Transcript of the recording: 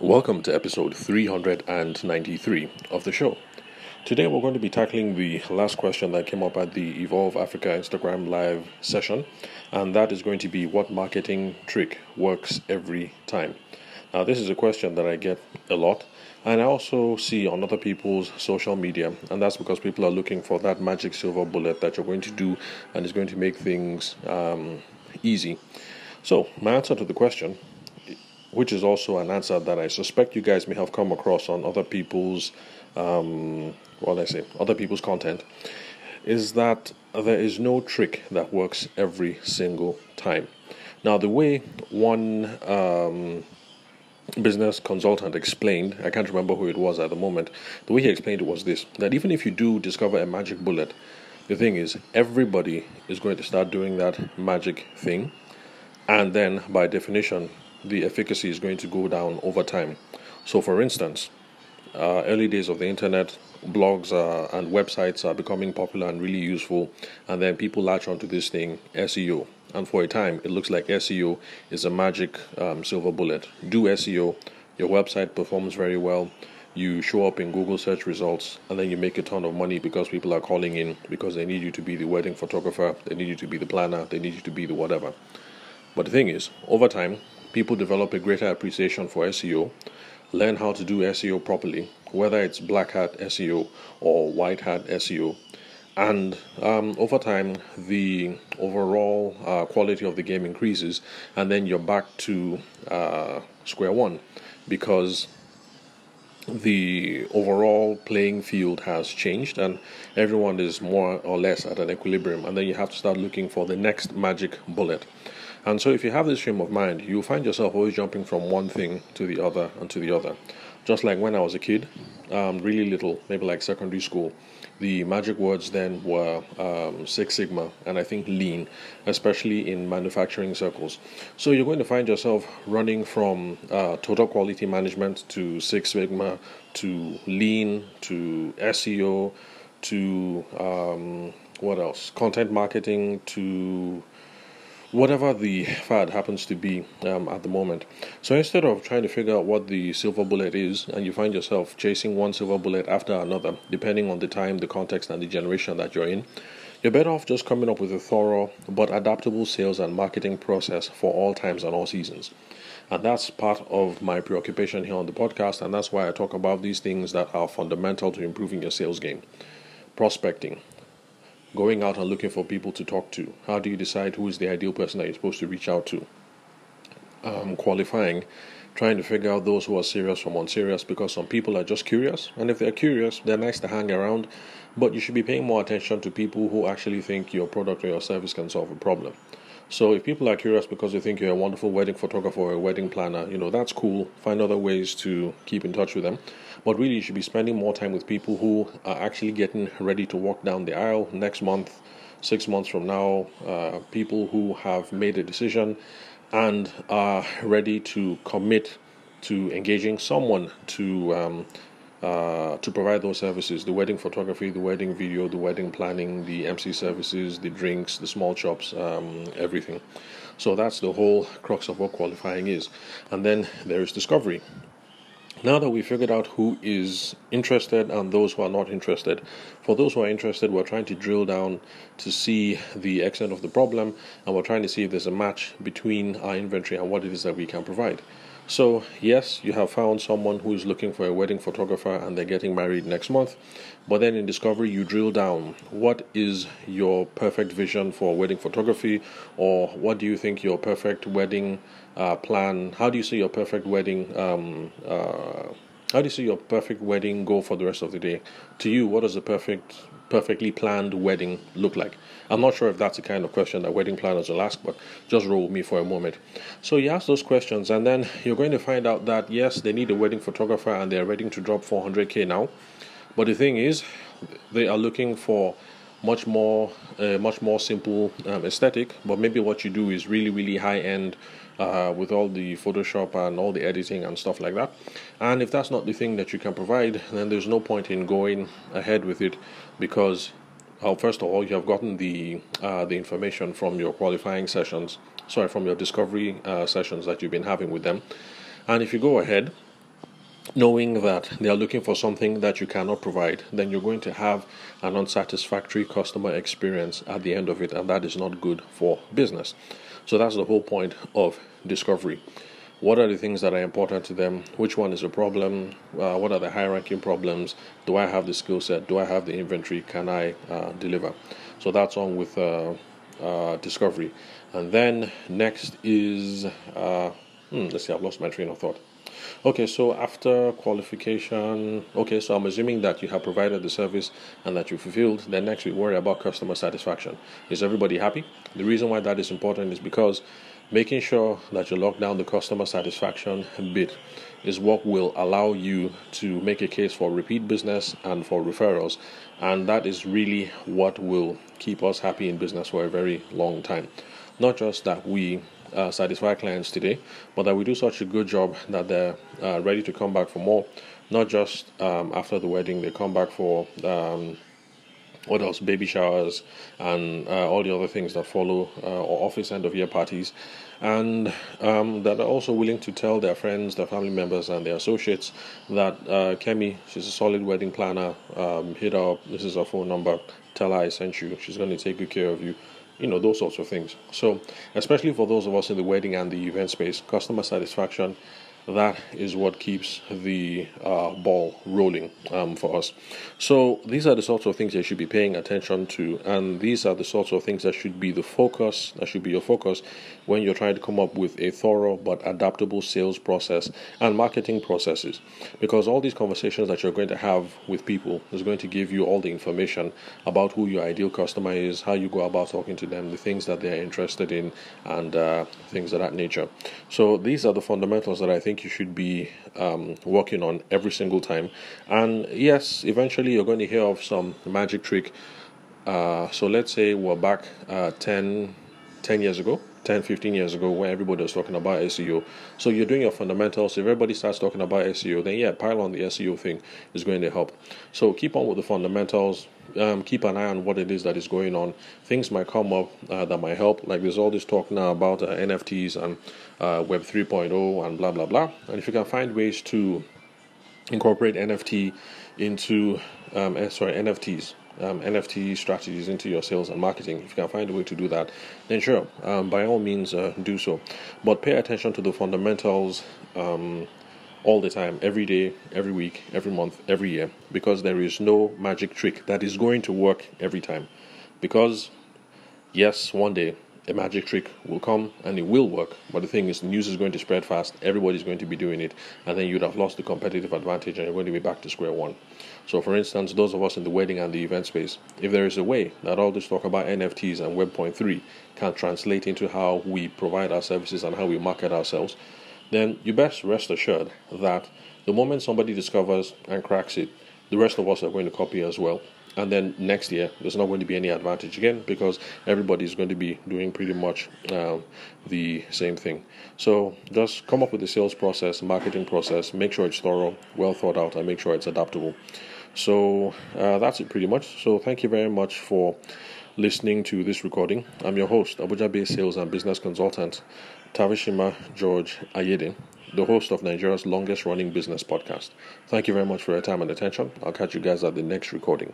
Welcome to episode 393 of the show. Today we're going to be tackling the last question that came up at the Evolve Africa Instagram live session, and that is going to be what marketing trick works every time. Now, this is a question that I get a lot, and I also see on other people's social media, and that's because people are looking for that magic silver bullet that you're going to do and is going to make things um, easy. So, my answer to the question which is also an answer that I suspect you guys may have come across on other people's, um, what I say, other people's content, is that there is no trick that works every single time. Now, the way one um, business consultant explained, I can't remember who it was at the moment, the way he explained it was this that even if you do discover a magic bullet, the thing is, everybody is going to start doing that magic thing, and then by definition, the efficacy is going to go down over time. So, for instance, uh, early days of the internet, blogs uh, and websites are becoming popular and really useful, and then people latch onto this thing, SEO. And for a time, it looks like SEO is a magic um, silver bullet. Do SEO, your website performs very well, you show up in Google search results, and then you make a ton of money because people are calling in because they need you to be the wedding photographer, they need you to be the planner, they need you to be the whatever. But the thing is, over time, people develop a greater appreciation for SEO, learn how to do SEO properly, whether it's black hat SEO or white hat SEO. And um, over time, the overall uh, quality of the game increases, and then you're back to uh, square one because the overall playing field has changed and everyone is more or less at an equilibrium and then you have to start looking for the next magic bullet and so, if you have this frame of mind, you'll find yourself always jumping from one thing to the other and to the other. Just like when I was a kid, um, really little, maybe like secondary school, the magic words then were um, Six Sigma and I think lean, especially in manufacturing circles. So you're going to find yourself running from uh, total quality management to Six Sigma to lean to SEO to um, what else? Content marketing to whatever the fad happens to be um, at the moment. So instead of trying to figure out what the silver bullet is, and you find yourself chasing one silver bullet after another, depending on the time, the context, and the generation that you're in, you're better off just coming up with a thorough but adaptable sales and marketing process for all times and all seasons. And that's part of my preoccupation here on the podcast, and that's why I talk about these things that are fundamental to improving your sales game. Prospecting, going out and looking for people to talk to. How do you decide who is the ideal person that you're supposed to reach out to? Um, qualifying, trying to figure out those who are serious from unserious because some people are just curious, and if they're curious, they're nice to hang around, but you should be paying more attention to people who actually think your product or your service can solve a problem. So if people are curious because they think you're a wonderful wedding photographer or a wedding planner, you know, that's cool. Find other ways to keep in touch with them. But really, you should be spending more time with people who are actually getting ready to walk down the aisle next month, six months from now, uh, people who have made a decision and are ready to commit to engaging someone to um, uh, to provide those services the wedding photography, the wedding video, the wedding planning, the MC services, the drinks, the small chops, um, everything. So that's the whole crux of what qualifying is. And then there is discovery. Now that we figured out who is interested and those who are not interested, for those who are interested, we're trying to drill down to see the extent of the problem and we're trying to see if there's a match between our inventory and what it is that we can provide. So, yes, you have found someone who is looking for a wedding photographer and they're getting married next month. But then in Discovery, you drill down what is your perfect vision for wedding photography, or what do you think your perfect wedding uh, plan? How do you see your perfect wedding? Um, uh, how do you see your perfect wedding go for the rest of the day? To you, what does a perfect perfectly planned wedding look like? I'm not sure if that's the kind of question that wedding planners will ask, but just roll with me for a moment. So you ask those questions, and then you're going to find out that yes, they need a wedding photographer and they're ready to drop 400k now. But the thing is, they are looking for much more, uh, much more simple um, aesthetic. But maybe what you do is really, really high end uh, with all the Photoshop and all the editing and stuff like that. And if that's not the thing that you can provide, then there's no point in going ahead with it because, well, first of all, you have gotten the uh, the information from your qualifying sessions, sorry, from your discovery uh, sessions that you've been having with them. And if you go ahead knowing that they are looking for something that you cannot provide, then you're going to have an unsatisfactory customer experience at the end of it, and that is not good for business. So that's the whole point of discovery. What are the things that are important to them? Which one is a problem? Uh, what are the high ranking problems? Do I have the skill set? Do I have the inventory? Can I uh, deliver? So that's on with uh, uh discovery. And then next is, uh, hmm, let's see, I've lost my train of thought. Okay, so after qualification, okay, so I'm assuming that you have provided the service and that you fulfilled. Then next we worry about customer satisfaction. Is everybody happy? The reason why that is important is because making sure that you lock down the customer satisfaction bit is what will allow you to make a case for repeat business and for referrals. And that is really what will keep us happy in business for a very long time. Not just that we uh, satisfy clients today, but that we do such a good job that they're uh, ready to come back for more. Not just um, after the wedding, they come back for um, what else? Baby showers and uh, all the other things that follow, uh, or office end of year parties, and um, that are also willing to tell their friends, their family members, and their associates that uh, Kemi, she's a solid wedding planner. Um, hit her up. This is her phone number. Tell her I sent you. She's going to take good care of you you know those sorts of things. So especially for those of us in the wedding and the event space customer satisfaction that is what keeps the uh, ball rolling um, for us. So, these are the sorts of things you should be paying attention to, and these are the sorts of things that should be the focus, that should be your focus when you're trying to come up with a thorough but adaptable sales process and marketing processes. Because all these conversations that you're going to have with people is going to give you all the information about who your ideal customer is, how you go about talking to them, the things that they're interested in, and uh, things of that nature. So, these are the fundamentals that I think think you should be um, working on every single time. And yes, eventually you're going to hear of some magic trick. Uh, so let's say we're back uh, 10, 10 years ago 10, 15 years ago when everybody was talking about SEO. So you're doing your fundamentals. If everybody starts talking about SEO, then yeah, pile on the SEO thing is going to help. So keep on with the fundamentals. Um, keep an eye on what it is that is going on. Things might come up uh, that might help. Like there's all this talk now about uh, NFTs and uh, Web 3.0 and blah blah blah. And if you can find ways to incorporate NFT into um, eh, sorry NFTs um, NFT strategies into your sales and marketing. If you can find a way to do that, then sure, um, by all means, uh, do so. But pay attention to the fundamentals um, all the time, every day, every week, every month, every year, because there is no magic trick that is going to work every time. Because, yes, one day a magic trick will come and it will work. But the thing is, news is going to spread fast. Everybody's going to be doing it, and then you'd have lost the competitive advantage, and you're going to be back to square one. So, for instance, those of us in the wedding and the event space, if there is a way that all this talk about NFTs and Web.3 can translate into how we provide our services and how we market ourselves, then you best rest assured that the moment somebody discovers and cracks it, the rest of us are going to copy as well and then next year there's not going to be any advantage again because everybody is going to be doing pretty much um, the same thing so just come up with the sales process marketing process make sure it's thorough well thought out and make sure it's adaptable so uh, that's it pretty much so thank you very much for listening to this recording i'm your host abuja based sales and business consultant tavishima george ayede the host of Nigeria's longest running business podcast. Thank you very much for your time and attention. I'll catch you guys at the next recording.